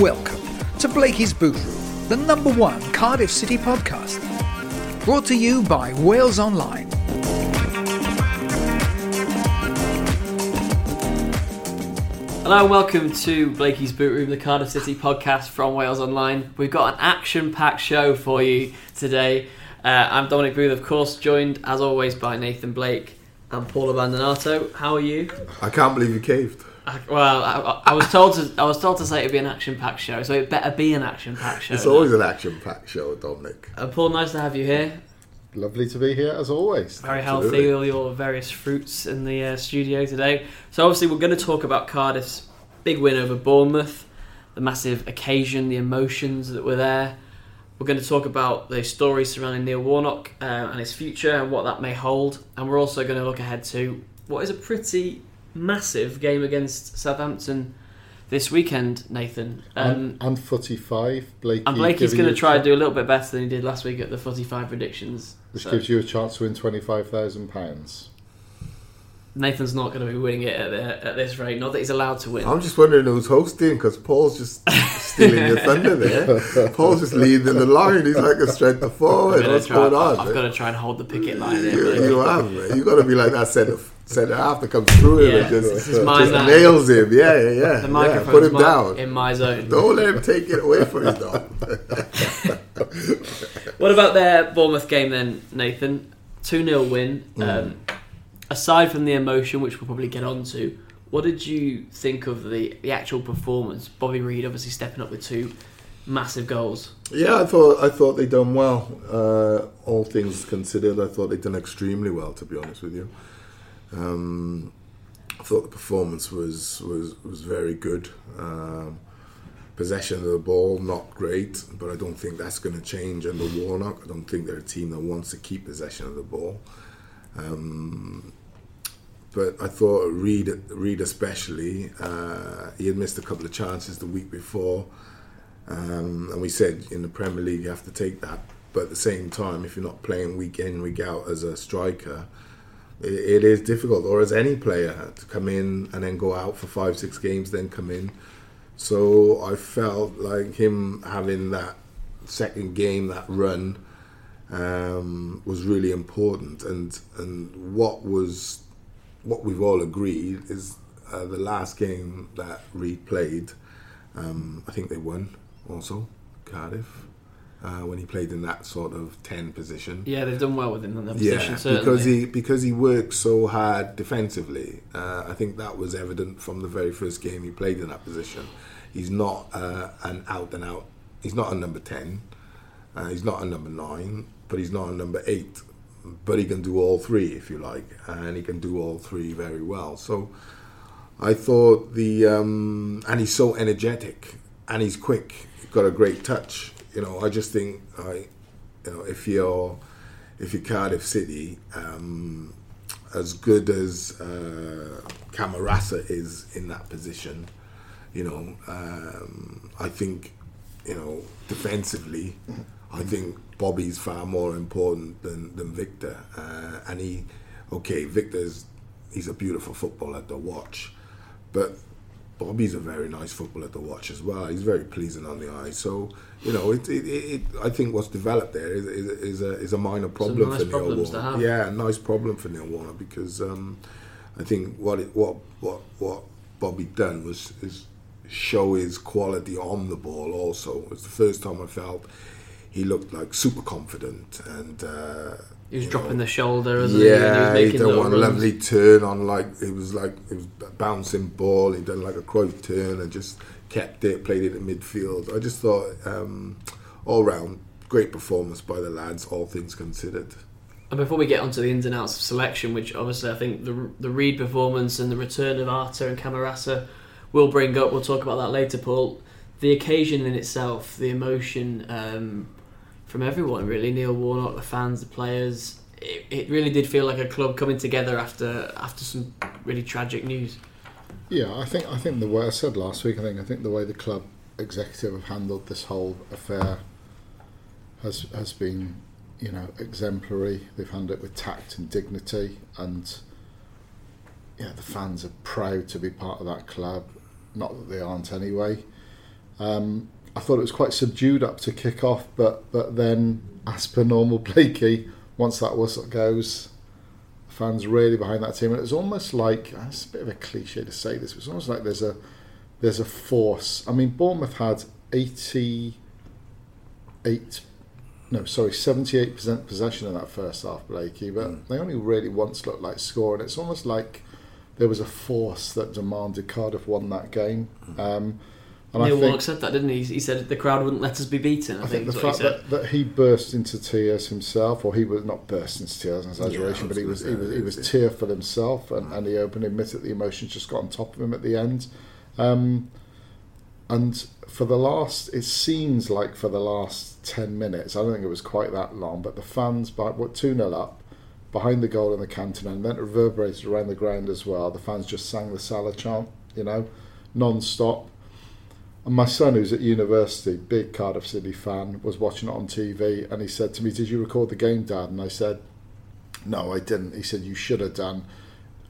Welcome to Blakey's Boot Room, the number one Cardiff City podcast. Brought to you by Wales Online. Hello and welcome to Blakey's Boot Room, the Cardiff City podcast from Wales Online. We've got an action-packed show for you today. Uh, I'm Dominic Booth, of course, joined as always by Nathan Blake and Paul Abbandonato. How are you? I can't believe you caved. I, well, I, I was told to I was told to say it'd be an action-packed show, so it better be an action-packed show. It's now. always an action-packed show, Dominic. Uh, Paul, nice to have you here. Lovely to be here as always. Very healthy, all your various fruits in the uh, studio today. So obviously we're going to talk about Cardiff's big win over Bournemouth, the massive occasion, the emotions that were there. We're going to talk about the story surrounding Neil Warnock uh, and his future and what that may hold. And we're also going to look ahead to what is a pretty massive game against Southampton this weekend, Nathan. Um, and, and footy five, Blakey. and Blakey's going to try and do a little bit better than he did last week at the 45 predictions. Which So- gives you a chance to win twenty five thousand pounds. Nathan's not going to be winning it at, the, at this rate. Not that he's allowed to win. I'm just wondering who's hosting because Paul's just stealing your thunder there. Paul's just leading the line. He's like a strength of I'm forward. What's try- going on? I've man? got to try and hold the picket line you, there. you have, man. You got to be like that centre centre half that comes through him Yeah, and just, this is my just man. nails him. Yeah, yeah, yeah. The yeah. Put him my- down. in my zone. Don't let him take it away from you, though. What about their Bournemouth game then, Nathan? 2 0 win. Mm. Um, aside from the emotion, which we'll probably get onto, what did you think of the, the actual performance? Bobby Reid obviously stepping up with two massive goals. Yeah, I thought I thought they done well. Uh, all things considered, I thought they done extremely well. To be honest with you, um, I thought the performance was was was very good. Um, possession of the ball not great, but I don't think that's going to change under Warnock. I don't think they're a team that wants to keep possession of the ball. Um, but I thought Reid, Reid especially, uh, he had missed a couple of chances the week before. Um, and we said in the Premier League you have to take that. But at the same time, if you're not playing week in, week out as a striker, it, it is difficult. Or as any player to come in and then go out for five, six games, then come in. So I felt like him having that second game, that run, um, was really important. And and what was what we've all agreed is uh, the last game that Reid played. Um, I think they won also Cardiff uh, when he played in that sort of ten position. Yeah, they've done well with him in that position, Yeah, certainly. because he because he worked so hard defensively. Uh, I think that was evident from the very first game he played in that position. He's not uh, an out and out. He's not a number ten. Uh, he's not a number nine, but he's not a number eight. But he can do all three if you like, and he can do all three very well. So I thought the um, and he's so energetic and he's quick. He's got a great touch. You know, I just think I, you know, if you're if you're Cardiff City, um, as good as uh, Camarasa is in that position, you know, um, I think, you know, defensively, I think Bobby's far more important than, than Victor. Uh, and he, okay, Victor's, he's a beautiful footballer to watch, but Bobby's a very nice footballer to watch as well. He's very pleasing on the eye. So, you know, it, it, it, I think what's developed there is, is, is, a, is a minor problem nice for Neil Warner. have. Yeah, a nice problem for Neil Warner because um, I think what it, what what what Bobby done was is show his quality on the ball. Also, it's the first time I felt he looked like super confident and. Uh, he was dropping know, the shoulder, he? He yeah, he making done one runs. lovely turn on like it was like it was a bouncing ball. He done like a Cruyff turn and just kept it, played it in midfield. I just thought um, all round great performance by the lads, all things considered. And before we get onto the ins and outs of selection, which obviously I think the the Reid performance and the return of Arter and Camarasa will bring up, we'll talk about that later, Paul. The occasion in itself, the emotion um, from everyone, really, Neil Warnock, the fans, the players, it, it really did feel like a club coming together after after some really tragic news. Yeah, I think I think the way I said last week, I think I think the way the club executive have handled this whole affair has has been, you know, exemplary. They've handled it with tact and dignity, and yeah, the fans are proud to be part of that club. Not that they aren't anyway. Um, I thought it was quite subdued up to kick off, but but then, as per normal, Blakey, once that whistle goes, fans really behind that team, and it was almost like it's a bit of a cliche to say this, but it's almost like there's a there's a force. I mean, Bournemouth had eighty eight, no, sorry, seventy eight percent possession in that first half, Blakey, but Mm. they only really once looked like scoring. It's almost like there was a force that demanded Cardiff won that game. Mm. Um, and Neil Warnock said that, didn't he? He said the crowd wouldn't let us be beaten. I, I think the fact he that, that he burst into tears himself, or he was not burst into tears, an exaggeration, I but he was was he was he was tearful himself, and, and he openly admitted the emotions just got on top of him at the end. Um, and for the last, it seems like for the last ten minutes, I don't think it was quite that long, but the fans, by what two 0 up, behind the goal in the canton, and then it reverberated around the ground as well. The fans just sang the Sala chant, you know, non-stop. And my son, who's at university, big Cardiff City fan, was watching it on TV, and he said to me, "Did you record the game, Dad?" And I said, "No, I didn't." He said, "You should have done."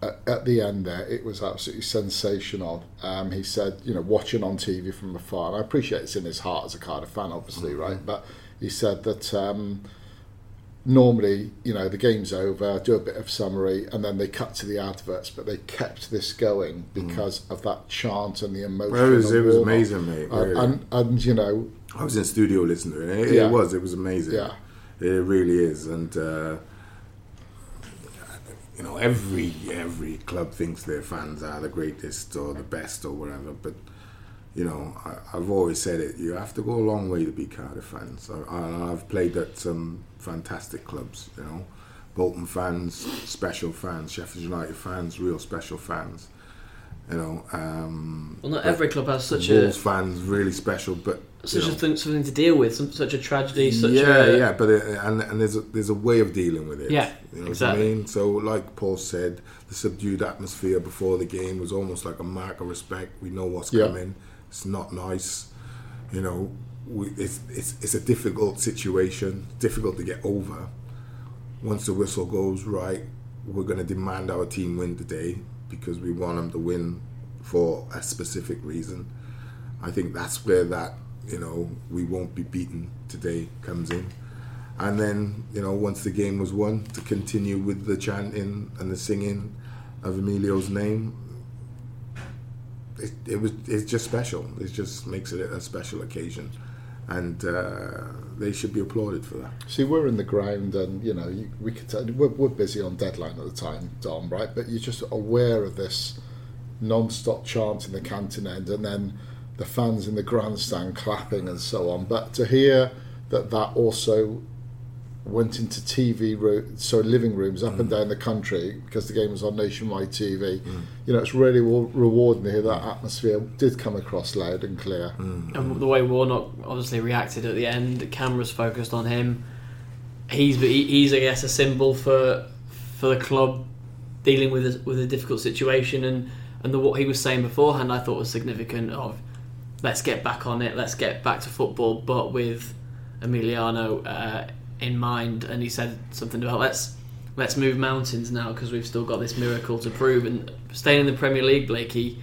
At, at the end, there, it was absolutely sensational. Um, he said, "You know, watching on TV from afar, and I appreciate it's in his heart as a Cardiff fan, obviously, right?" But he said that. Um, normally, you know, the game's over, do a bit of summary, and then they cut to the adverts. But they kept this going because of that chant and the emotion. Well, it was, it was amazing, mate. Really. and and you know, I was in studio listening to it. It, Yeah. it was. It was amazing. Yeah. It really is. And uh, you know, every every club thinks their fans are the greatest or the best or whatever. But you know, I, I've always said it. You have to go a long way to be Cardiff fans. I, I, I've played at some fantastic clubs. You know, Bolton fans, special fans. Sheffield United fans, real special fans. You know, um, Well, not every club has such a Wolves fans really special, but you such know, a thing, something to deal with, some, such a tragedy, such yeah, a yeah, but it, and and there's a, there's a way of dealing with it. Yeah, you know exactly. what I mean. So, like Paul said, the subdued atmosphere before the game was almost like a mark of respect. We know what's Yeah. coming. It's not nice. You know, we, it's it's it's a difficult situation, difficult to get over. Once the whistle goes right, we're going to demand our team win today because we want them to win for a specific reason. I think that's where that you know we won't be beaten today comes in, and then you know once the game was won, to continue with the chanting and the singing of Emilio's name. It, it was it's just special. It just makes it a special occasion, and uh, they should be applauded for that. see, we're in the ground, and you know, you, we could we're, we're busy on deadline at the time, Dom, right? But you're just aware of this non-stop chant in the canton end, and then the fans in the grandstand clapping and so on. But to hear that that also went into TV, ro- so living rooms up and mm. down the country because the game was on nationwide TV. Mm. You know, it's really wa- rewarding to hear that atmosphere did come across loud and clear. Mm. and the way Warnock obviously reacted at the end, the cameras focused on him. He's he's I guess a symbol for for the club dealing with a, with a difficult situation, and and the, what he was saying beforehand I thought was significant. Of let's get back on it, let's get back to football, but with Emiliano uh, in mind. And he said something about let's let's move mountains now because we've still got this miracle to prove. And staying in the Premier League, Blakey,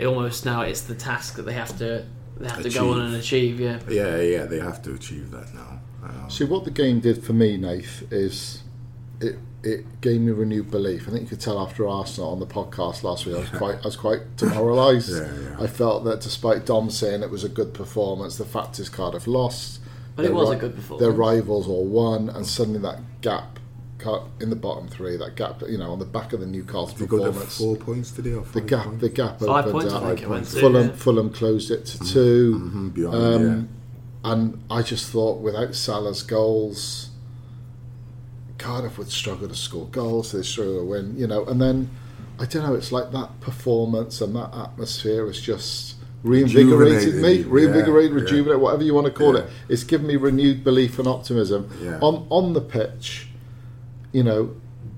almost now it's the task that they have to they have to go on and achieve. Yeah. Yeah, yeah, they have to achieve that now. Um, See what the game did for me, Nath, is it it gave me renewed belief. I think you could tell after Arsenal on the podcast last week, I was quite I was quite demoralised. Yeah, yeah. I felt that despite Dom saying it was a good performance, the fact is Cardiff lost. But it Their was a good performance. Their rivals all won, and suddenly that gap cut in the bottom three, that gap, you know, on the back of the Newcastle they got performance. four points today or The gap, points? the gap Five opened points, I up. think it went to, Fulham, yeah. Fulham closed it to 2 Mhm, beyond, Um, And I just thought without Sala's goals, Cardiff would struggle to score goals, they struggle to win, you know, and then I don't know. It's like that performance and that atmosphere is just reinvigorated me, reinvigorated, yeah, yeah. rejuvenated, whatever you want to call Yeah. it. It's given me renewed belief and optimism on on the pitch. You know,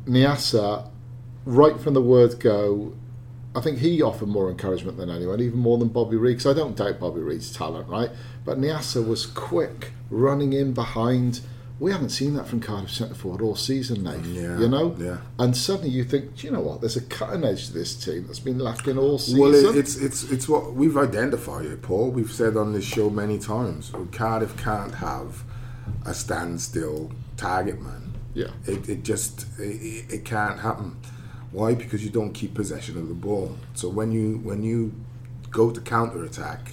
Niasse, right from the word go, I think he offered more encouragement than anyone, even more than Bobby Reid. Because I don't doubt Bobby Reid's talent, right? But Niasse was quick, running in behind. We haven't seen that from Cardiff centre forward all season, Nate. Mm, yeah, you know, yeah. And suddenly you think, do you know what? There's a cutting edge to this team that's been lacking all season. Well, it, it's it's it's what we've identified it, Paul. We've said on this show many times. Cardiff can't have a standstill target man. Yeah. It, it just it, it can't happen. Why? Because you don't keep possession of the ball. So when you when you go to counter attack,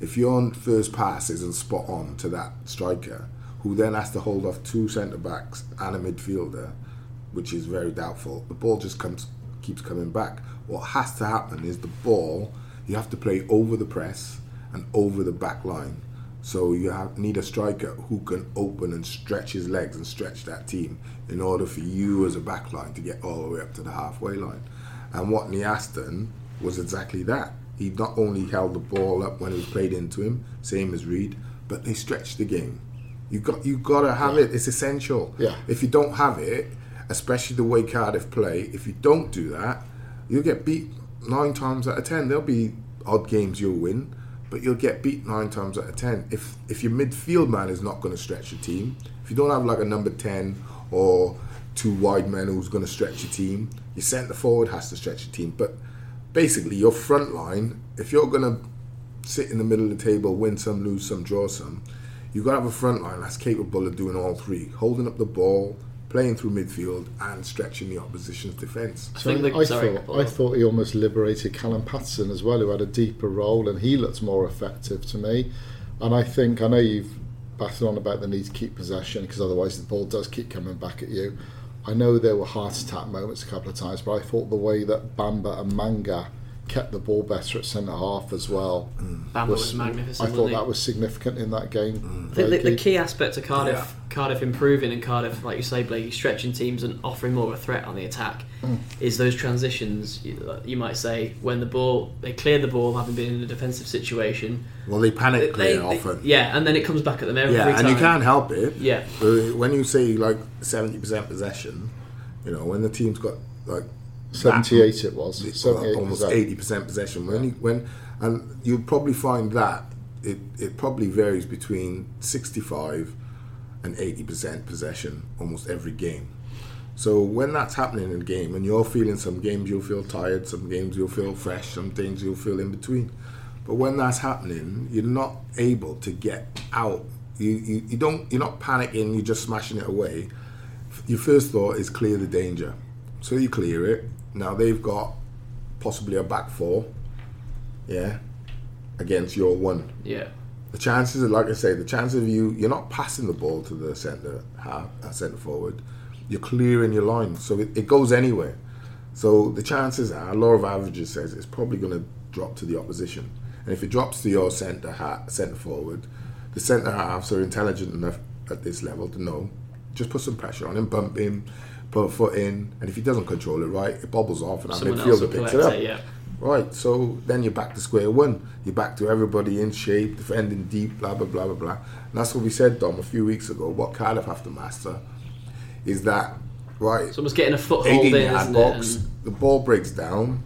if your first pass isn't spot on to that striker, who then has to hold off two centre backs and a midfielder, which is very doubtful, the ball just comes keeps coming back. What has to happen is the ball you have to play over the press and over the back line. So you have, need a striker who can open and stretch his legs and stretch that team in order for you as a back line to get all the way up to the halfway line. And what Niasse done was exactly that. He not only held the ball up when it was played into him, same as Reid, but they stretched the game. You got you got to have it. It's essential. Yeah. If you don't have it, especially the way Cardiff play, if you don't do that, you'll get beat nine times out of ten. There'll be odd games you'll win, but you'll get beat nine times out of ten. If if your midfield man is not going to stretch your team, if you don't have like a number ten or two wide men who's going to stretch your team, your centre forward has to stretch your team. But basically, your front line, if you're going to sit in the middle of the table, win some, lose some, draw some, you've got to have a front line that's capable of doing all three, holding up the ball, playing through midfield, and stretching the opposition's defence. I think the, I thought I thought he almost liberated Callum Paterson as well, who had a deeper role, and he looked more effective to me. And I think I know you've battled on about the need to keep possession because otherwise the ball does keep coming back at you. I know there were heart attack moments a couple of times, but I thought the way that Bamba and Manga kept the ball better at centre half as well. Bamba was, magnificent. I thought he? that was significant in that game. I think the, the key aspect of Cardiff, Yeah. Cardiff improving and Cardiff, like you say, Blake, stretching teams and offering more of a threat on the attack, Mm. is those transitions. You, you might say when the ball they clear the ball, having been in a defensive situation. Well, they They, panic play they- often. yeah, and then it comes back at them every Yeah, time. and you can't help it. Yeah. When you see like seventy percent possession, you know, when the team's got like Seventy-eight it was. almost eighty percent possession. When you, when and you'll probably find that it, it probably varies between sixty five and eighty percent possession almost every game. So when that's happening in a game, and you're feeling some games you'll feel tired, some games you'll feel fresh, some things you'll feel in between. But when that's happening, you're not able to get out. You, you, you don't you're not panicking. You're just smashing it away. Your first thought is clear the danger. So you clear it. Now they've got possibly a back four, yeah, against your one. Yeah, The chances, are, like I say, the chances of you, you're not passing the ball to the centre half, uh, centre forward. You're clearing your line, so it, it goes anywhere. So the chances are, law of averages says it's probably going to drop to the opposition. And if it drops to your centre ha- centre forward, the centre halves are intelligent enough at this level to know. Just put some pressure on him, bump him, put a foot in, and if he doesn't control it right, it bobbles off, and our Someone midfielder picks it up. it, yeah. Right, so then you're back to square one. You're back to everybody in shape, defending deep, blah blah blah blah blah. And that's what we said, Dom, a few weeks ago. What Cardiff have to master is that right. it's almost getting a foothold in, isn't box. it? And The ball breaks down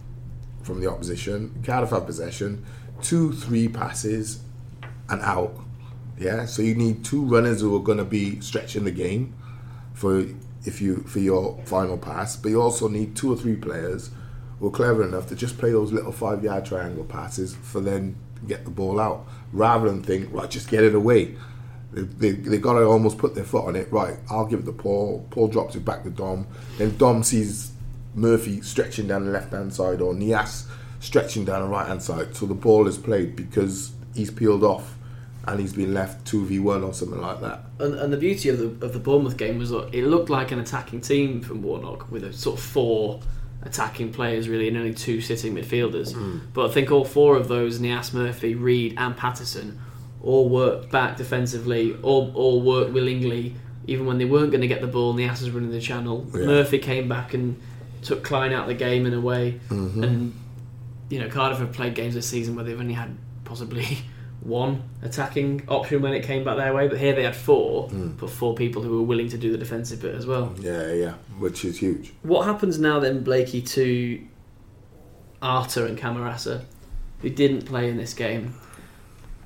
from the opposition. Cardiff have possession. Two, three passes, and out. Yeah, so you need two runners who are going to be stretching the game for if you for your final pass, but you also need two or three players who are clever enough to just play those little five yard triangle passes for then get the ball out, rather than think right, just get it away. They, they, they got to almost put their foot on it. Right, I'll give it to Paul. Paul drops it back to Dom. Then Dom sees Murphy stretching down the left hand side or Niasse stretching down the right hand side. So the ball is played because he's peeled off and he's been left 2v1 or something like that. And, and the beauty of the of the Bournemouth game was that it looked like an attacking team from Warnock with a sort of four attacking players really and only two sitting midfielders. But I think all four of those, Niasse Murphy, Reid, and Paterson, all worked back defensively, all all worked willingly. even when they weren't going to get the ball and the asses running the channel, Yeah. Murphy came back and took Clyne out of the game in a way. Mm-hmm. And you know, Cardiff have played games this season where they've only had possibly one attacking option when it came back their way, but here they had four, Mm. but four people who were willing to do the defensive bit as well. Yeah, yeah, which is huge. What happens now then, Blakey, to Arter and Camarasa, who didn't play in this game?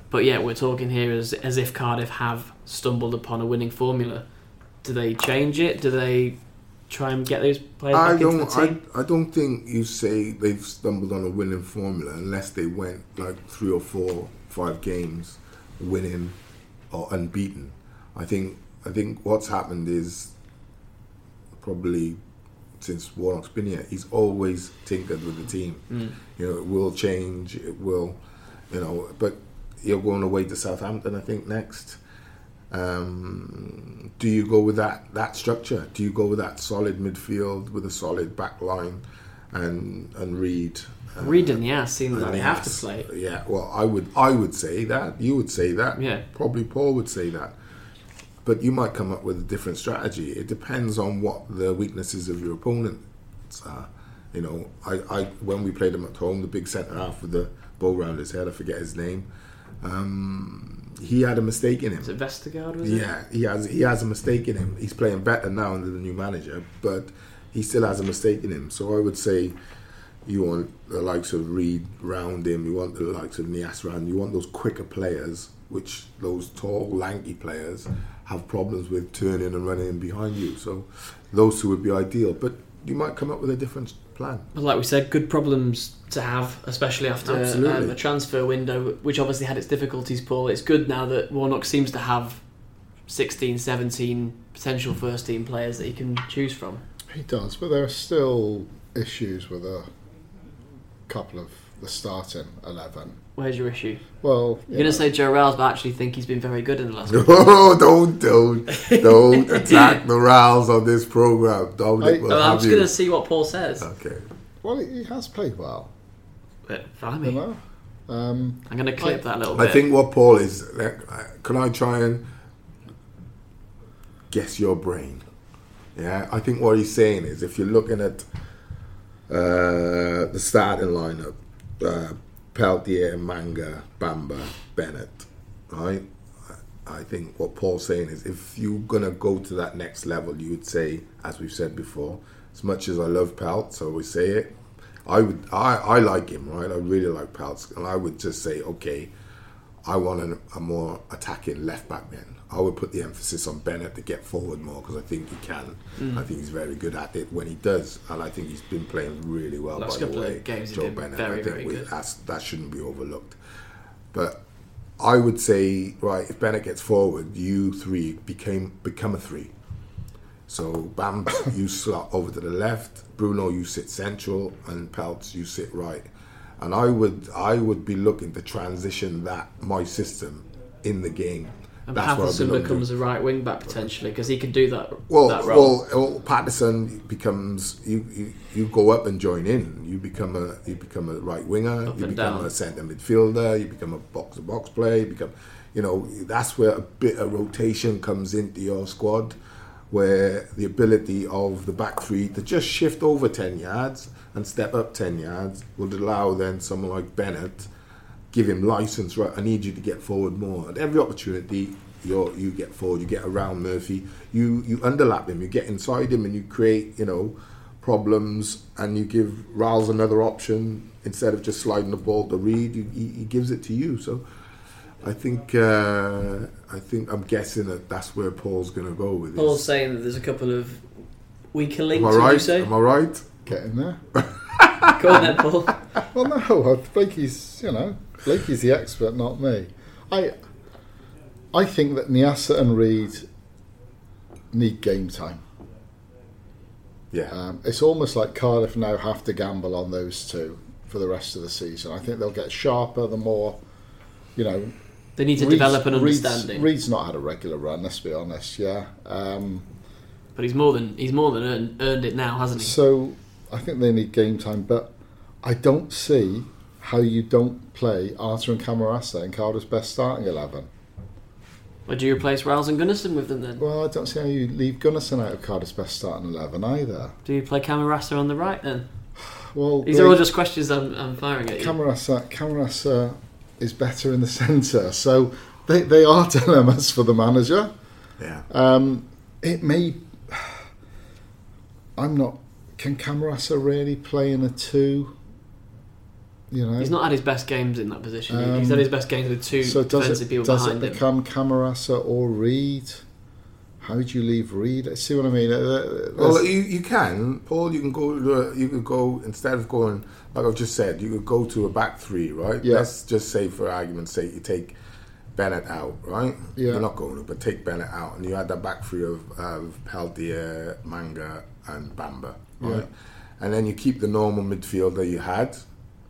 But yet we're talking here as as if Cardiff have stumbled upon a winning formula. Do they change it? Do they try and get those players I back into the don't. I, team? I don't think you say they've stumbled on a winning formula unless they went like three or four, five games winning or unbeaten. I think. I think what's happened is probably since Warnock's been here, he's always tinkered with the team. Mm. You know, it will change. It will, you know. But you're going away to Southampton, I think, next. Um, do you go with that that structure? Do you go with that solid midfield with a solid back line and and Reid? And Yas seem like they have to play. Yeah, well, I would I would say that. You would say that. Yeah. Probably Paul would say that. But you might come up with a different strategy. It depends on what the weaknesses of your opponents are. You know, I, I when we played them at home, the big centre half with the bow round his head, I forget his name. Um, he had a mistake in him. Is it Vestergaard? Was it? Yeah, he has he has a mistake in him. He's playing better now under the new manager, but he still has a mistake in him. So I would say you want the likes of Reid round him, you want the likes of Niasse round, you want those quicker players, which those tall, lanky players have problems with turning and running in behind you. So those two would be ideal. But you might come up with a different plan. But like we said, good problems to have, especially after Absolutely. um, a transfer window, which obviously had its difficulties, Paul. It's good now that Warnock seems to have 16, 17 potential first team players that he can choose from. He does, but there are still issues with a couple of the starting eleven. Where's your issue? Well, You're going to say Joe Ralls, but I actually think he's been very good in the last week. Oh, don't don't don't attack the Ralls on this program. Dominic I- will Well, I'm have just going to see what Paul says. Okay. well, he has played well. But You blimey, know, um, I'm going to clip that a little bit. I think what Paul is. uh, Can I try and guess your brain? Yeah, I think what he's saying is if you're looking at uh, the starting lineup, uh, Peltier, Manga, Bamba, Bennett, right? I think what Paul's saying is if you're gonna go to that next level, you would say, as we've said before, as much as I love Pelt, so we say it. I would, I, I like him, right? I really like Peltz, and I would just say, okay, I want a, a more attacking left back then. I would put the emphasis on Bennett to get forward more because I think he can. Mm. I think he's very good at it when he does, and I think he's been playing really well. Last by the way, games Joe Bennett. very, I think we- that shouldn't be overlooked. But I would say, right, if Bennett gets forward, you three became become a three. So Bam, you slot over to the left. Bruno, you sit central, and Peltz, you sit right. And I would, I would be looking to transition that my system in the game. And That's Paterson becomes a right wing back potentially because he can do that, Well, that role. well, well, Paterson becomes you, you. You go up and join in. You become a you become a right winger. Up you become down. a centre midfielder. You become a box to box player. You become, you know, that's where a bit of rotation comes into your squad, where the ability of the back three to just shift over ten yards and step up ten yards would allow then someone like Bennett give him license. Right, I need you to get forward more. At every opportunity, you you get forward. You get around Murphy. You you underlap him. You get inside him, and you create you know problems. And you give Ralls another option instead of just sliding the ball to Reid. You, he, he gives it to you. So. I think uh, I think I'm guessing that that's where Paul's going to go with it. Paul's this. saying that there's a couple of weaker links. Am links. I Would you right? say? Am I right? get in there. Go on then, Paul. Well, no, I think he's you know Blakey's the expert, not me. I I think that Niasse and Reid need game time. Yeah. Um, it's almost like Cardiff now have to gamble on those two for the rest of the season. I think they'll get sharper the more, you know. They need to Reid's- develop an Reid's- understanding. Reid's not had a regular run. Let's be honest. Yeah. Um, But he's more than he's more than earned, earned it now, hasn't he? So I think they need game time, but I don't see how you don't play Arter and Camarasa in Cardiff's best starting eleven. Would you replace Ralls and Gunnarsson with them then? Well, I don't see how you leave Gunnarsson out of Cardiff's best starting eleven either. Do you play Camarasa on the right then? Well, These they- are all just questions I'm, I'm firing at you. Camarasa, Camarasa is better in the centre, so they, they are dilemmas for the manager. Yeah. Um, it may. I'm not. Can Camarasa really play in a two? You know, He's not had his best games in that position. Um, He's had his best games with two So does defensive it people does it behind him. become Camarasa or Reid? How do you leave Reid? See what I mean? Uh, there's- Well, you, you can, Paul. You can go. You could go instead of going like I've just said. You could go to a back three, right? Yeah. Let's just say, for argument's sake, you take Bennett out, right? Yeah. You're not going to, but take Bennett out, and you had that back three of, of Peltier, Manga, and Bamba, right? Yeah. And then you keep the normal midfielder you had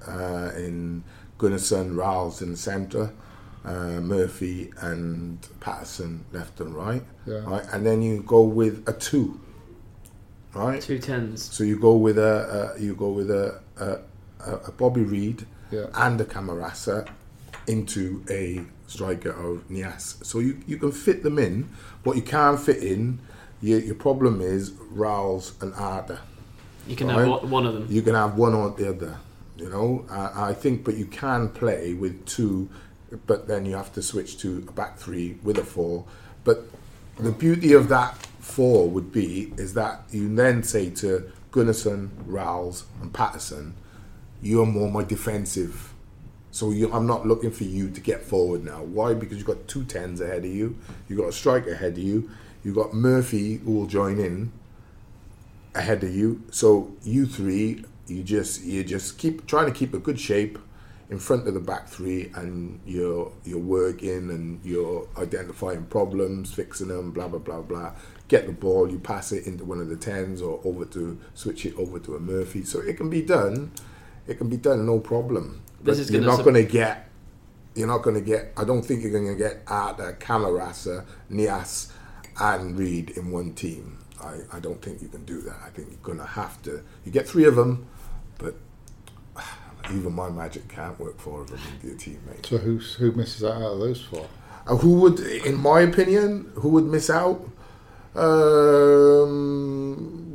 uh, in Gunnarsson, Ralls in the centre, uh, Murphy and Paterson left and right, Yeah. right? And then you go with a two, right? Two tens. So you go with a, a you go with a, a, a a Bobby Reid Yeah. and a Camarasa into a striker of Niasse. So you, you can fit them in. What you can't fit in, your, your problem is Ralls and Arter. You can Right. have one- one of them. You can have one or the other. You know, I, I think, but you can play with two, but then you have to switch to a back three with a four. But the beauty of that four would be is that you then say to Gunnarsson, Ralls, and Paterson, you're more my defensive. So you, I'm not looking for you to get forward now. Why? Because you've got two tens ahead of you. You've got a striker ahead of you. You've got Murphy who will join in ahead of you. So you three, you just you just keep trying to keep a good shape in front of the back three, and you're you're working and you're identifying problems, fixing them, blah blah blah blah. Get the ball, you pass it into one of the tens or over to switch it over to a Murphy. So it can be done. It can be done, no problem. This But is you're gonna not sup- going to get. You're not going to get. I don't think you're going to get Arter, Camarasa, Niasse, and Reid in one team. I, I don't think you can do that. I think you're going to have to. You get three of them, but even my magic can't work for of them into your team, mate. so who who misses out of those four? Uh, who would, in my opinion, who would miss out? Um,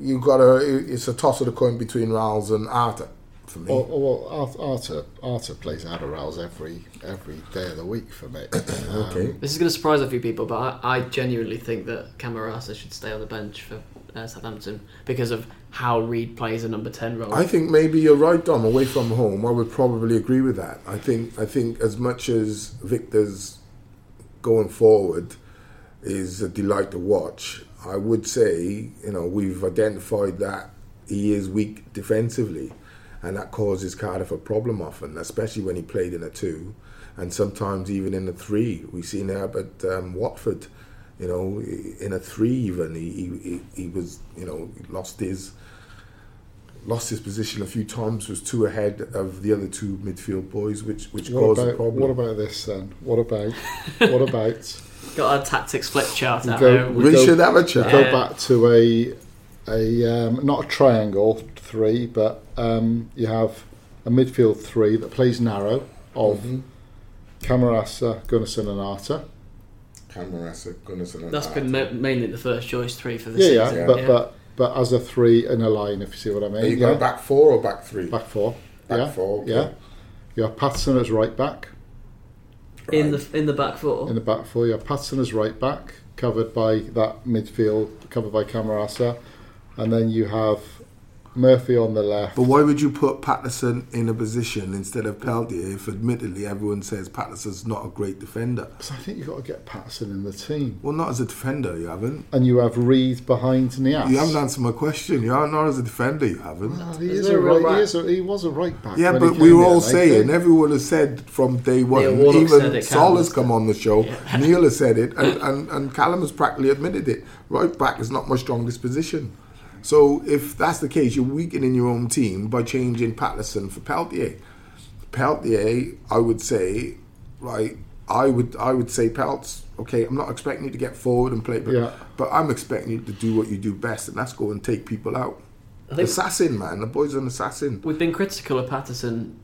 you got a. It's a toss of the coin between Ralls and Arter for me. Well, well Ar- Arter Arter plays out of Ralls every every day of the week for me. okay. This is going to surprise a few people, but I, I genuinely think that Camarasa should stay on the bench for uh, Southampton because of how Reid plays a number 10 role. I think maybe you're right, Dom. Away from home, I would probably agree with that. I think I think as much as Victor's going forward is a delight to watch, I would say you know we've identified that he is weak defensively, and that causes Cardiff a problem often, especially when he played in a two, and sometimes even in a three. We've seen that at um, Watford. You know, in a three even he, he, he, he was you know lost his lost his position a few times, was two ahead of the other two midfield boys, which which What caused a problem. what about this then? What about what about Got a tactics flip chart We out go- there. we we go- should have a we chat. go back to a a um, not a triangle three, but um, you have a midfield three that plays narrow of Mm-hmm. Camarasa, Gunnarsson, and Arter. Camarasa, Gunnarsson, and That's Arter. been ma- mainly the first choice three for the Yeah, yeah, season. but but but as a three in a line, if you see what I mean. Are you yeah? going back four or back three? Back four. Back yeah. four, okay. Yeah. You have Paterson as right back. in the in the back four. In the back four, you have Paterson as right back, covered by that midfield, covered by Camarasa. And then you have Murphy on the left. But why would you put Paterson in a position instead of Peltier if admittedly everyone says Paterson's not a great defender? Because I think you've got to get Paterson in the team. Well, not as a defender, you haven't. And you have Reid behind Niasse. You haven't answered my question. You are not as a defender, you haven't. Well, he, There's is a right, right- he, is a, he was a right back. Yeah, but we were all I saying, think. everyone has said from day one, Neil Warnock even Sol has come on the show, Yeah. Neil has said it, and, and, and Callum has practically admitted it. Right back is not my strongest position. So if that's the case, you're weakening your own team by changing Paterson for Peltier. Peltier, I would say, right, I would I would say Pelts, okay, I'm not expecting you to get forward and play, but, Yeah. but I'm expecting you to do what you do best, and that's go and take people out. I Assassin, man. The boy's an assassin. we've been critical of Paterson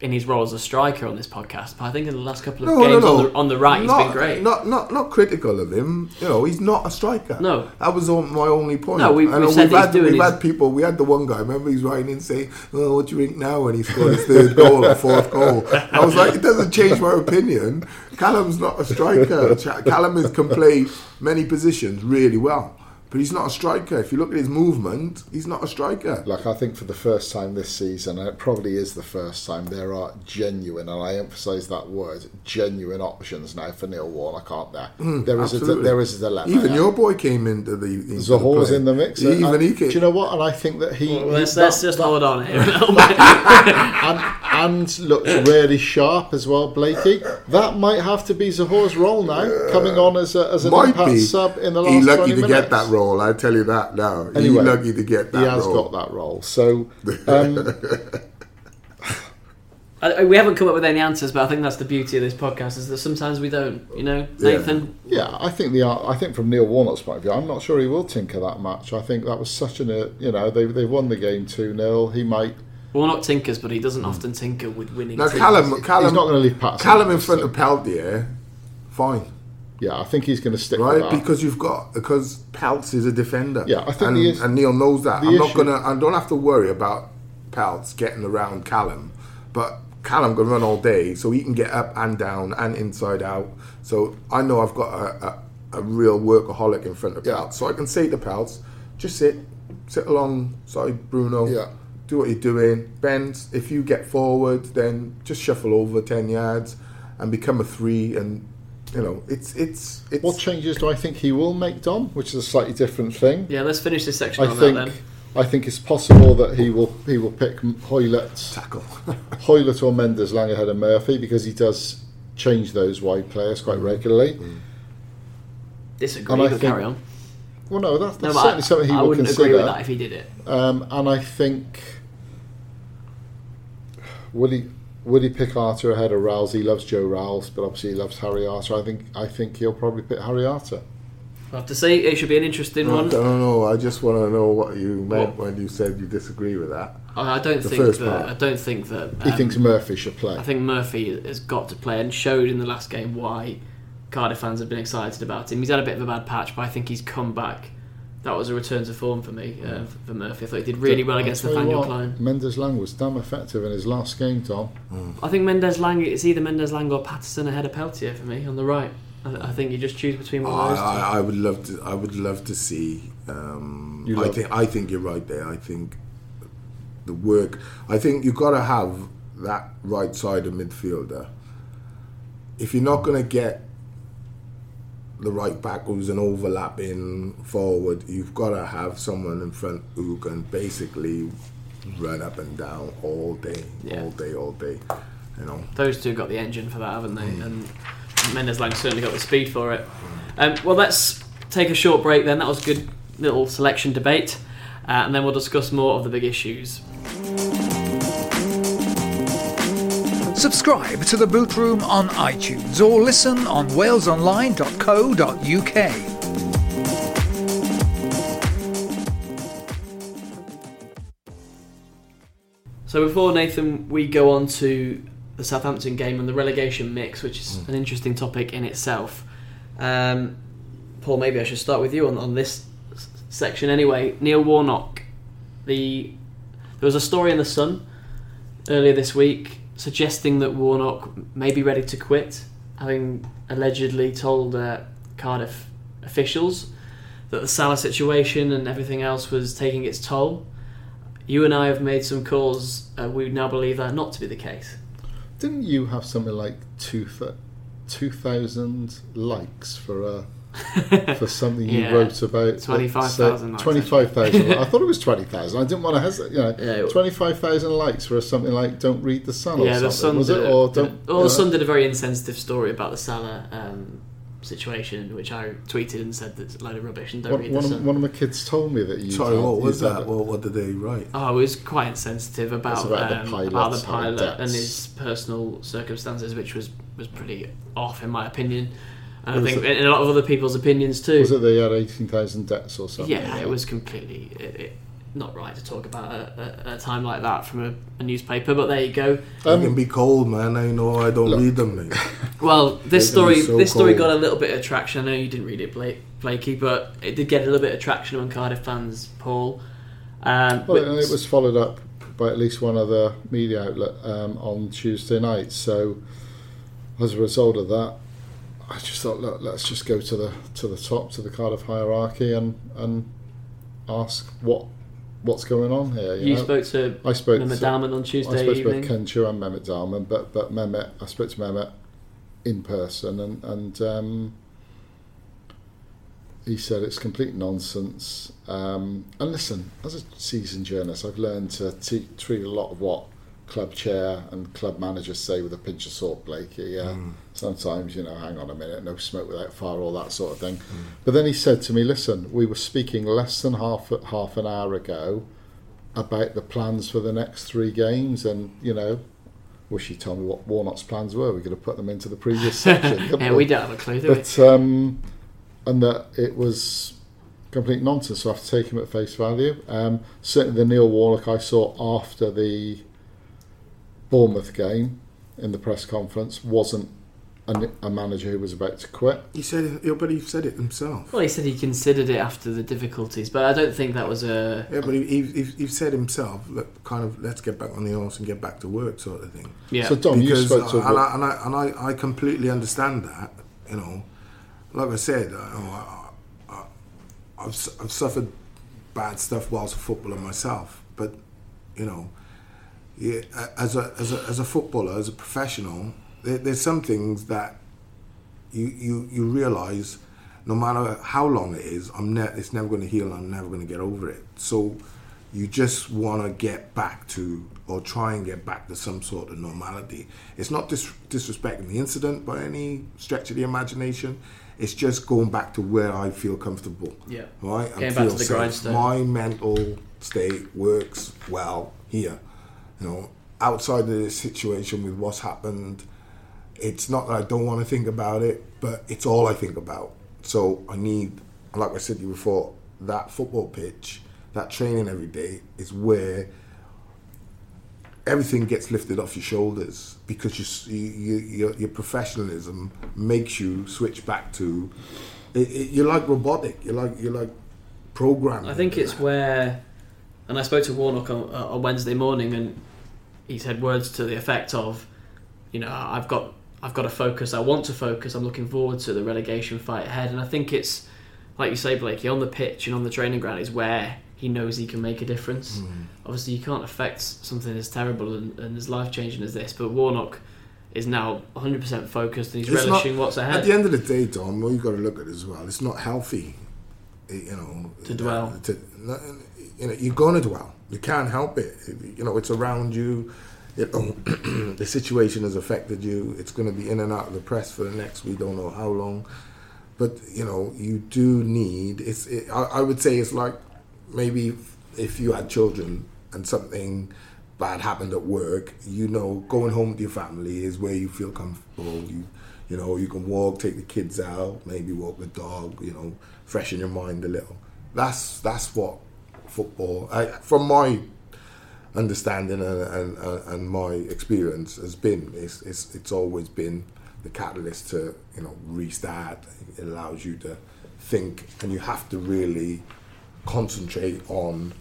in his role as a striker on this podcast, but I think in the last couple of No, no, games no. on the on the right, he's been great. Not, not, not critical of him. You know, he's not a striker. No. that was all, my only point. No, we, we've, we've had, we've his- had people. We had the one guy. Remember, he's writing in saying, "Oh, what do you think now?" When he scored his third goal or fourth goal, I was like, it doesn't change my opinion. Callum's not a striker. Callum is, can play many positions really well, but he's not a striker. If you look at his movement, he's not a striker. Like I think for the first time this season, and it probably is the first time, there are genuine, and I emphasise that word, genuine options now for Neil Warnock, aren't there? there is a Hmm, there is a dilemma. Even yeah. your boy came into the. Into the Zohore's in the mix. Even and- he came. Do you know what? And I think that he, Well, let's, that- let's just that- hold on here. a little bit. and, and looks really sharp as well, Blakey. That might have to be Zohore's role now, coming on as, a, as an Might impact be. sub in the last He's lucky 20 to minutes. get that role. I tell you that now. Anyway, He's lucky to get that He has role. got that role. So, um, I- we haven't come up with any answers, but I think that's the beauty of this podcast is that sometimes we don't. You know, Nathan. yeah, I think the I think from Neil Warnock's point of view, I'm not sure he will tinker that much. I think that was such an uh, you know they they won the game two 0 He might Warnock tinkers, but he doesn't often tinker with winning. Now teams. Callum, Callum, he's not going to leave Paterson. Callum in front of Peltier, fine, Yeah, I think he's going to stick right? Because you've got because Peltz is a defender. Yeah, I think and, is- and Neil knows that. I'm not gonna. I don't have to worry about Peltz getting around Callum, but Callum can run all day, so he can get up and down and inside out. So I know I've got a, a, a real workaholic in front of Yeah. Peltz, so I can say to Peltz, just sit, sit alongside Bruno. Yeah. do what you're doing. Ben, if you get forward, then just shuffle over ten yards and become a three. And you know, it's it's it's. What changes do I think he will make, Dom? Which is a slightly different thing. Yeah, let's finish this section I on think that then. I think it's possible that he will he will pick Hoilett, tackle. Hoilett or Mendez-Laing ahead of Murphy because he does change those wide players Mm. quite regularly. Disagree, And I but think- carry on. Well, no, that's, that's but certainly I, something he I will wouldn't consider. agree with that if he did it. Um, and I think will he will he pick Arter ahead of Ralls? He loves Joe Ralls, but obviously he loves Harry Arter. I think I think he'll probably pick Harry Arter. I have to say, it should be an interesting I one. don't know. I just want to know what you meant What? when you said you disagree with that. I I don't The think that. part. I don't think that. He um, thinks Murphy should play. I think Murphy has got to play and showed in the last game why Cardiff fans have been excited about him. He's had a bit of a bad patch, but I think he's come back. That was a return to form for me, uh, for Murphy. I thought he did really well against tell you Nathaniel what, Clyne. Mendes Lang was damn effective in his last game, Tom. I think Mendez-Laing, it's either Mendez-Laing or Paterson ahead of Peltier for me on the right. I, I think you just choose between one of those. I, I, I would love to. I would love to see. Um, You I love- think. I think you're right there. I think the work. I think you've got to have that right side of midfielder. If you're not going to get the right back who's an overlapping forward, you've got to have someone in front who can basically run up and down all day, Yeah. all day, all day. You know. Those two got the engine for that, haven't they? And Mendez-Laing certainly got the speed for it. Um, well, let's take a short break then. That was a good little selection debate. Uh, and then we'll discuss more of the big issues. Subscribe to the Boot Room on iTunes or listen on walesonline.co.uk. So before Nathan, we go on to the Southampton game and the relegation mix, which is an interesting topic in itself. Um, Paul, maybe I should start with you on, on this section anyway. Neil Warnock, the there was a story in the Sun earlier this week suggesting that Warnock may be ready to quit, having allegedly told uh, Cardiff officials that the Sala situation and everything else was taking its toll. You and I have made some calls. Uh, we now believe that not to be the case. Didn't you have something like two th- two thousand likes for uh, for something you Yeah. wrote about 25,000 likes, Twenty five thousand. I thought it was twenty thousand. I didn't want to hesitate. You know, Yeah, it- twenty five thousand likes for something like "Don't read the Sun" or yeah, the. Sun was did it a- or don't? well, you the know? Sun did a very insensitive story about the Sala um, situation, which I tweeted and said that's a load of rubbish and don't One, read one, the of, Sun. one of my kids told me that you. Sorry, had- what was you'd that? it. What, what did they write? Oh, it was quite insensitive about, It's about the um, pilot about the and pilot debts. and his personal circumstances, which was, was pretty off in my opinion, and I think it- in a lot of other people's opinions too. Was it they had eighteen thousand debts or something? yeah, it was completely. It, it, not right to talk about a, a, a time like that from a, a newspaper. But there you go. they can be cold, man. I know I don't Look. read them. Mate. Well, this They're gonna be story so this story cold. got a little bit of traction. I know you didn't read it, Blake, Blakey, but it did get a little bit of traction among Cardiff fans, Paul. Um, Well, but- and it was followed up by at least one other media outlet um, on Tuesday night. So, as a result of that, I just thought, look, let's just go to the to the top, to the Cardiff hierarchy, and and ask what what's going on here. You, you know? spoke to I spoke Mehmet to, Dalman on Tuesday I spoke evening. to Ken Choo and Mehmet Dalman, but but Mehmet, I spoke to Mehmet in person, and and um, he said it's complete nonsense. Um, and listen, as a seasoned journalist, I've learned to treat a lot of what club chair and club managers say with a pinch of salt, Blakey. Yeah, sometimes you know, hang on a minute, no smoke without fire, all that sort of thing. But then he said to me, "Listen, we were speaking less than half half an hour ago." about the plans for the next three games, and you know, wish he told me what Warnock's plans were. We could have put them into the previous section. yeah, we don't have a clue, do we? But um, and that it was complete nonsense. So I have to take him at face value. Um, certainly, the Neil Warnock I saw after the Bournemouth game in the press conference wasn't a, a manager who was about to quit. He said, it, yeah, but he said it himself. Well, he said he considered it after the difficulties, but I don't think that was a. Yeah, but he, he, he, he said himself, look, kind of, let's get back on the horse and get back to work, sort of thing. Yeah. So Dom, you because spoke to. uh, and, I, and, I, and I, I completely understand that. You know, like I said, I, I, I, I've I've suffered bad stuff whilst a footballer myself, but you know, yeah, as a as a as a footballer, as a professional, there, there's some things that you you you realise. No matter how long it is, I'm ne- it's never going to heal. I'm never going to get over it. So, you just want to get back to or try and get back to some sort of normality. It's not dis- disrespecting the incident by any stretch of the imagination. It's just going back to where I feel comfortable. Yeah. Right? And Getting back to feel the safe. grindstone. My mental state works well here. You know, outside of this situation with what's happened, it's not that I don't want to think about it, but it's all I think about. So I need, like I said to you before, that football pitch, that training every day is where everything gets lifted off your shoulders because you, you, you, your, your professionalism makes you switch back to. It, it, you're like robotic. You're like you're like programmed. I think it's where, and I spoke to Warnock on, uh, on Wednesday morning, and he said words to the effect of, you know, I've got I've got to focus. I want to focus. I'm looking forward to the relegation fight ahead, and I think it's like you say, Blakey, on the pitch and on the training ground is where he knows he can make a difference. Obviously, you can't affect something as terrible and, and as life changing as this, but Warnock is now 100% focused and he's It's relishing not- what's ahead. At the end of the day, Don, what you've got to look at as well. It's not healthy, you know, To dwell. uh, to, you know, you're going to dwell. You can't help it. You know, it's around you. Know, the situation has affected you. It's going to be in and out of the press for the next. We don't know how long, but you know, you do need. It's. It, I, I would say it's like maybe if you had children and something bad happened at work, you know, going home with your family is where you feel comfortable. You, you know, you can walk, take the kids out, maybe walk the dog. You know, freshen your mind a little. That's that's what football, I, from my understanding and, and, and and my experience has been. It's, it's it's always been the catalyst to you know restart. It allows you to think, and you have to really concentrate on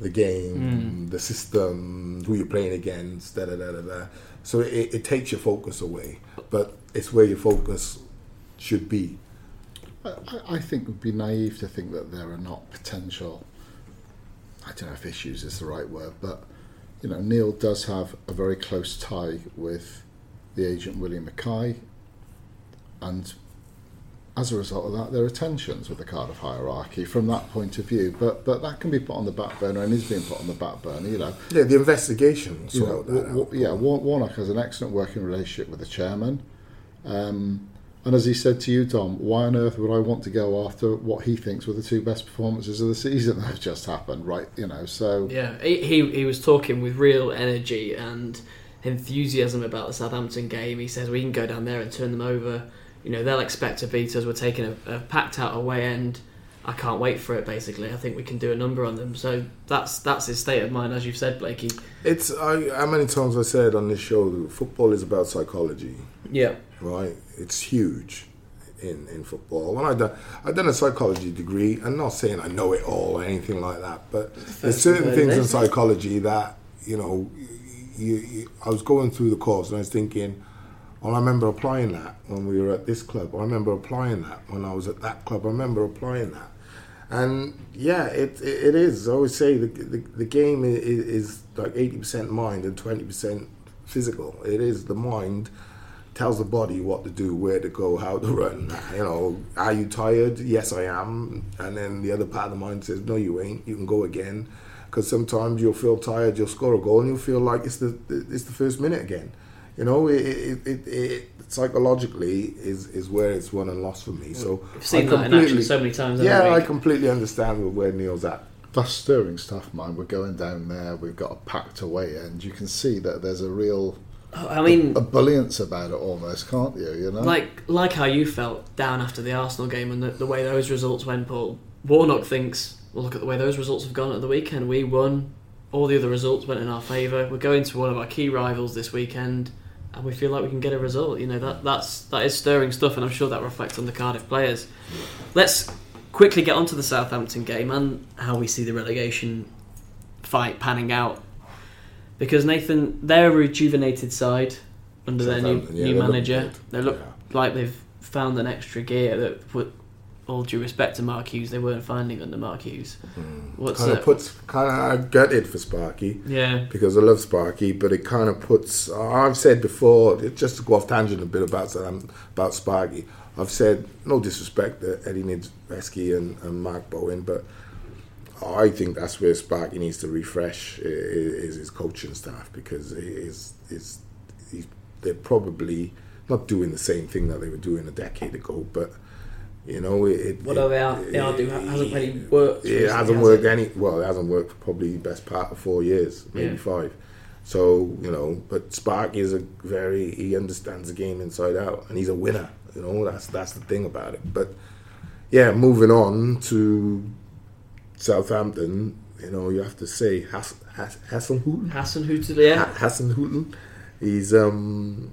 the game, mm. the system, who you're playing against, da da da da da. So it, it takes your focus away, but it's where your focus should be. I, I- I think it would be naive to think that there are not potential. I don't know if issues is the right word, but you know, Neil does have a very close tie with the agent William McKay, and as a result of that, there are tensions with the Cardiff hierarchy from that point of view. But but that can be put on the back burner and is being put on the back burner. You know, Yeah, the investigation. you know, sort that Wa- Wa- out. yeah, War- Warnock has an excellent working relationship with the chairman. Um, and as he said to you, Tom, why on earth would I want to go after what he thinks were the two best performances of the season that have just happened, right? You know, so Yeah, he, he was talking with real energy and enthusiasm about the Southampton game. He says we can go down there and turn them over. You know, they'll expect to beat us. We're taking a, a packed out away end, I can't wait for it. Basically, I think we can do a number on them. So that's that's his state of mind, as you've said, Blakey. It's I, how many times I said on this show, football is about psychology, Yeah, right? It's huge in, in football. When I done I done a psychology degree, I'm not saying I know it all or anything like that, but there's certain things in psychology that you know. You, you, I was going through the course and I was thinking, well, I remember applying that when we were at this club. I remember applying that when I was at that club. I remember applying that. And yeah, it it, is. I always say the the, the game is, is like eighty percent mind and twenty percent physical. It is the mind tells the body what to do, where to go, how to run. You know, are you tired? Yes, I am. And then the other part of the mind says, no, you ain't. You can go again. Because sometimes you'll feel tired, you'll score a goal, and you'll feel like it's the it's the first minute again. You know, it it, it, it psychologically is is where it's won and lost for me. So We've seen I that in action so many times. Yeah. I completely understand where Neil's at. That's stirring stuff, man. We're going down there. We've got a packed away end. You can see that there's a real oh, I mean, ebullience about it, almost, can't you? You know, like like how you felt down after the Arsenal game and the, the way those results went, Paul. Warnock thinks, well, look at the way those results have gone at the weekend. We won. All the other results went in our favour. We're going to one of our key rivals this weekend, and we feel like we can get a result. You know that that's that is stirring stuff, and I'm sure that reflects on the Cardiff players. Let's quickly get onto the Southampton game and how we see the relegation fight panning out. Because Nathan, they're a rejuvenated side under their new, yeah, new they manager. good. They look Yeah. like they've found an extra gear that, all due respect to Mark Hughes, they weren't finding under Mark Hughes. What's Kind that? of puts kind of I get it for Sparky. yeah, because I love Sparky, but it kind of puts. I've said before, just to go off tangent a bit about um, about Sparky. I've said no disrespect to Eddie Niedzwiecki and, and Mark Bowen, but I think that's where Sparky needs to refresh is his coaching staff because he is is he's, they're probably not doing the same thing that they were doing a decade ago, but. You know, it, it, What are they are- they are doing hasn't really worked It recently, hasn't has worked it? any. Well, it hasn't worked for probably the best part of four years, maybe Yeah. five. So you know, but Sparky is a very he understands the game inside out, and he's a winner. You know, that's that's the thing about it. But yeah, moving on to Southampton, you know, you have to say Hass, Hass, Hasselhouten. Hasenhüttl, yeah. Ha- Hasselhouten. He's um.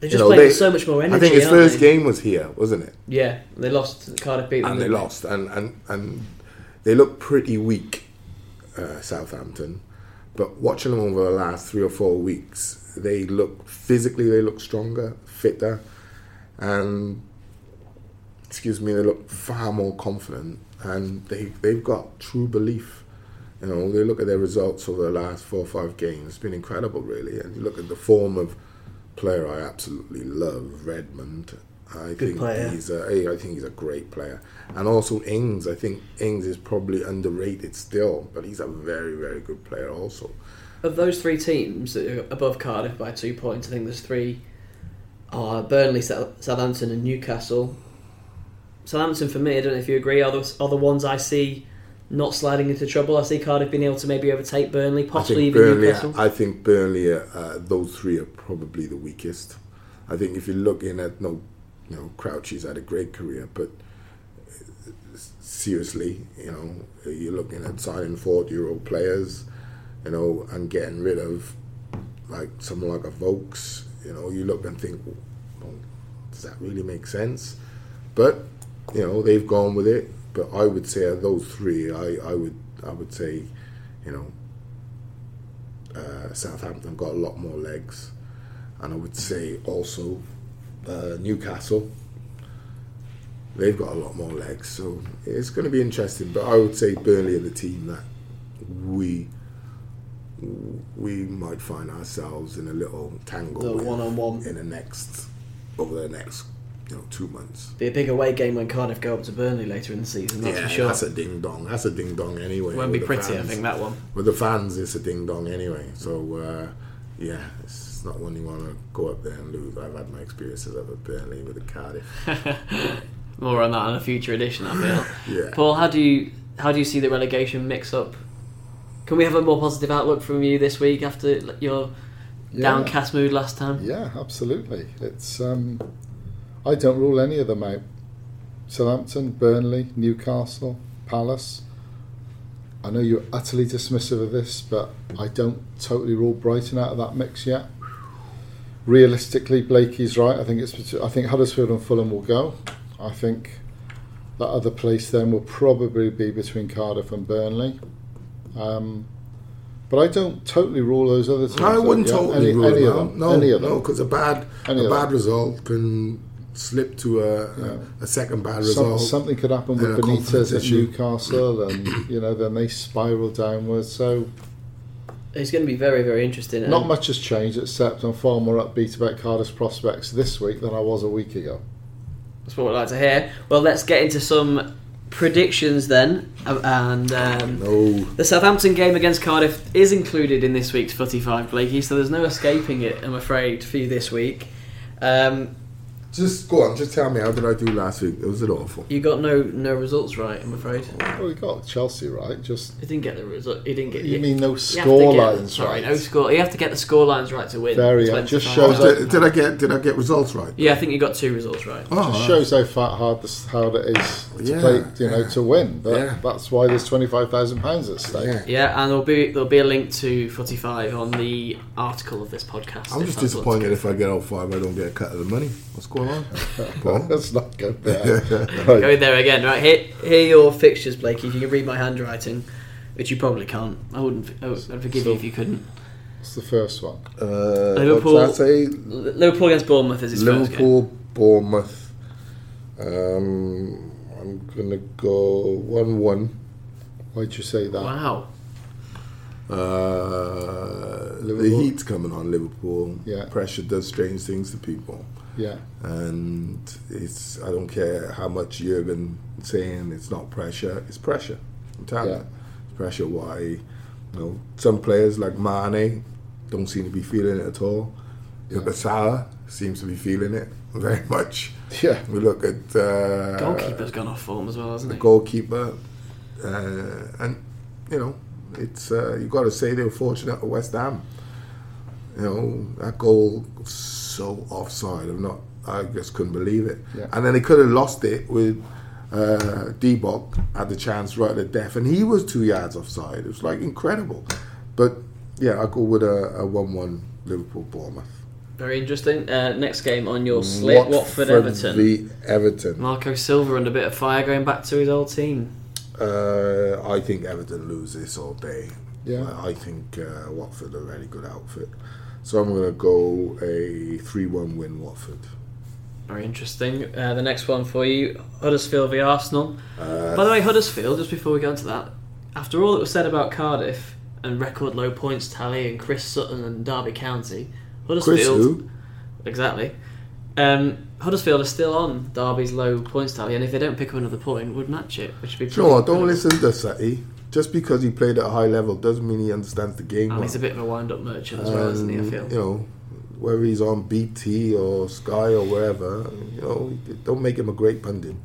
They you just know, played they- with so much more energy. I think his first they? game was here, wasn't it? Yeah, they lost. Cardiff beat them. and they didn't lost, and and and they look pretty weak, uh, Southampton. But watching them over the last three or four weeks, they look physically they look stronger, fitter, and excuse me, they look far more confident, and they they've got true belief. You know, they look at their results over the last four or five games. It's been incredible, really. And you look at the form of player I absolutely love, Redmond. I think player. he's a, I think he's a great player, and also Ings. I think Ings is probably underrated still, but he's a very very good player also. Of those three teams that are above Cardiff by two points, I think there's three are Burnley, Southampton, and Newcastle. Southampton, for me, I don't know if you agree, are the, are the ones I see not sliding into trouble. I see Cardiff being able to maybe overtake Burnley, possibly even Burnley. Newcastle. I think Burnley. Uh, uh, those three are probably the weakest. I think if you're looking at no, you know, Crouchy's had a great career, but uh, seriously, you know, you're looking at signing forty-year-old players, you know, and getting rid of like someone like a Vokes. You know, you look and think, well, does that really make sense? But you know, they've gone with it. But I would say of those three, I, I would I would say, you know, uh, Southampton got a lot more legs, and I would say also uh, Newcastle. They've got a lot more legs, so it's going to be interesting. But I would say Burnley are the team that we we might find ourselves in a little tangle The one-on-one. in the next over the next you know two months. Be a big away game when Cardiff go up to Burnley later in the season. That's yeah, for sure. that's a ding dong. That's a ding dong anyway. Won't be with the pretty, I fans. think that one. With the fans, it's a ding dong anyway. So uh, yeah, it's not one you want to go up there and lose. I've had my experiences of it Burnley with the Cardiff. More on that in a future edition, I feel. Yeah. Paul, how do you how do you see the relegation mix up? Can we have a more positive outlook from you this week after your Yeah. downcast mood last time? Yeah, absolutely. It's um, I don't rule any of them out. Southampton, Burnley, Newcastle, Palace. I know you're utterly dismissive of this, but I don't totally rule Brighton out of that mix yet. Realistically, Blakey's right. I think it's. I think Huddersfield and Fulham will go. I think that other place then will probably be between Cardiff and Burnley. Um, but I don't totally rule those other teams. I wouldn't totally any, rule any it of out. them. No, any of no, because a bad Any a bad them. result can slip to a, a, a second bad Some, result. something could happen with and a confidence Benitez at. Newcastle, and you know then they spiral downwards. So It's going to be very, very interesting. not much has changed, except I'm far more upbeat about Cardiff's prospects this week than I was a week ago. That's what we'd like to hear. Well, let's get into some predictions then. Uh, And um, No, the Southampton game against Cardiff is included in this week's Footy 5, Blakey, so there's no escaping it, I'm afraid, for you this week. Um, just go on. Just tell me how did I do last week? It was it awful? you got no no results right, I'm afraid. Well, we got Chelsea right. Just You didn't get the result. You didn't get. you mean no you have score get- lines Sorry, right? no score. You have to get the score lines right to win. Very, It's meant to just shows. Did, did I get did I get results right? Yeah, I think you got two results right. Oh, Just shows how far hard this, hard it is to Yeah, play, you know, yeah. to win. That, Yeah. That's why there's twenty five thousand pounds at stake. yeah. Yeah, and there'll be there'll be a link to forty five on the article of this podcast. I'm just disappointed if I get all five, I don't get a cut of the money. What's going on? Paul? Let's not go there. Go right. in there again, right? Here, here are your fixtures, Blakey. If you can read my handwriting, which you probably can't, I wouldn't. I would I'd forgive you if you couldn't. What's the first one? Uh, Liverpool- What did say? Liverpool against Bournemouth is his first game. Liverpool, Bournemouth. Um, I'm gonna go one-one. Why'd you say that? Wow. Uh, the Liverpool? heat's coming on Liverpool. Yeah. Pressure does strange things to people, Yeah. and it's I don't care how much Jurgen saying it's not pressure. It's pressure. I'm telling Yeah. you, it's pressure. Why? You know, some players like Mane don't seem to be feeling it at all. You look seems to be feeling it very much. Yeah. We look at uh, Goalkeeper's gone off form as well, hasn't the he? goalkeeper, uh, and you know it's uh, you got to say they were fortunate at West Ham. You know that goal was so offside. I'm not. I just couldn't believe it. Yeah. And then they could have lost it with uh, Debok had the chance right at death, and he was two yards offside. It was like incredible. But yeah, I go with a, a one-one Liverpool Bournemouth. Very interesting. Uh, next game on your slate, Watford, Everton. v Everton. Marco Silva and a bit of fire going back to his old team. Uh, I think Everton lose this all day. Yeah. I, I think uh, Watford are a very good outfit. So I'm going to go a 3 1 win, Watford. Very interesting. Uh, the next one for you, Huddersfield v Arsenal. Uh, By the way, Huddersfield. Just before we go into that, after all that was said about Cardiff and record low points tally and Chris Sutton and Derby County, Huddersfield. Exactly. Um, Huddersfield are still on Derby's low points tally, and if they don't pick up another point, would match it, which would be. Know? Don't listen to Sati. Just because he played at a high level doesn't mean he understands the game. And well. he's a bit of a wind-up merchant as well, isn't he? I feel. You know, whether he's on BT or Sky or wherever, you know, don't make him a great pundit.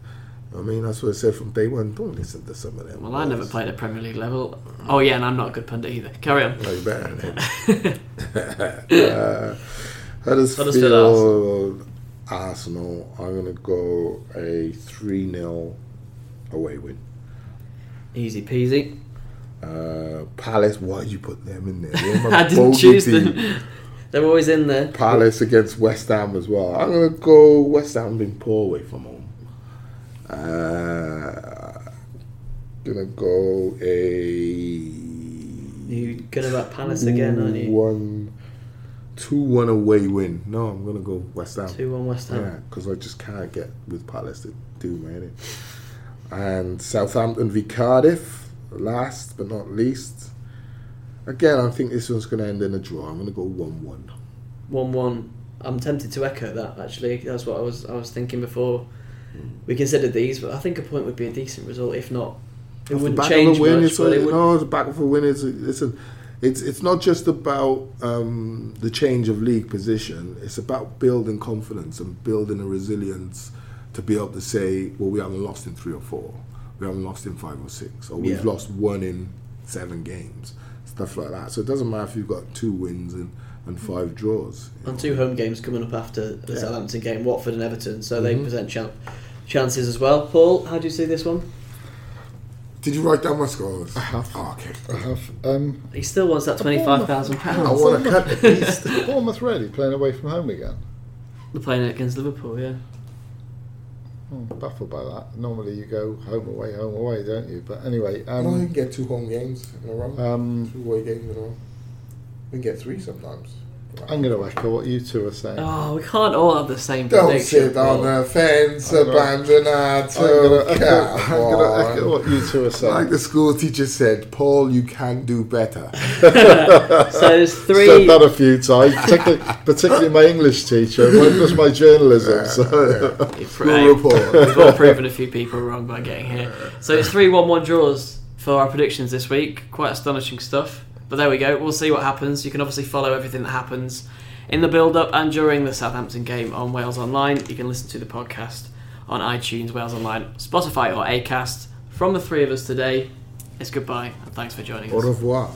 I mean, that's what I said from day one. Don't listen to some of them. Well, I never played at Premier League level. Oh yeah, and I'm not a good pundit either. Carry on. No, you better than him. uh, Huddersfield, Arsenal. I'm going to go a 3 0 away win. Easy peasy. Uh, Palace, why'd you put them in there? I didn't choose team. them. They're always in there. Palace against West Ham as well. I'm going to go West Ham being poor away from home. Uh, gonna go a You gonna back Palace again, aren't you? One, two one away win. No, I'm gonna go West Ham. Two one West Ham. Yeah, because I just can't get with Palace to do man. And Southampton v Cardiff, last but not least. Again, I think this one's going to end in a draw. I'm going to go one-one. One one. I'm tempted to echo that. Actually, that's what I was. I was thinking before we considered these, but I think a point would be a decent result. If not, it Off wouldn't change win, much. it's But it would, no, the back of a win is listen. It's it's not just about um, the change of league position. It's about building confidence and building a resilience to be able to say, well, we haven't lost in three or four, we haven't lost in five or six, or we've Yeah. lost one in seven games, stuff like that. So it doesn't matter if you've got two wins and, and five draws. and know. two home games coming up after the Yeah. Southampton game, Watford and Everton, so they Mhm. present champ chances as well. Paul, how do you see this one? Did you write down my scores? I have. Oh, okay. I have um, He still wants that twenty-five thousand pounds. I pounds. want to cut at least. Bournemouth ready playing away from home again. They're playing against Liverpool, yeah. I'm baffled by that. Normally you go home away, home away, don't you? But anyway, Well, you um, can get two home games in a row. um, two away games in a row. We can get three sometimes. I'm going to echo what you two are saying. Oh, we can't all have the same Don't prediction. sit on Paul. the fence, I'm abandon I'm our going to echo. I'm gonna echo what you two are saying. Like the school teacher said, Paul, you can do better. So there's Said three. that a few times, particularly, particularly my English teacher, not just my journalism. So. School report. We've all proven a few people wrong by getting here. So it's three one one draws for our predictions this week. Quite astonishing stuff. But there we go. We'll see what happens. You can obviously follow everything that happens in the build up and during the Southampton game on Wales Online. You can listen to the podcast on iTunes, Wales Online, Spotify, or Acast. From the three of us today, it's goodbye and thanks for joining us. Au revoir.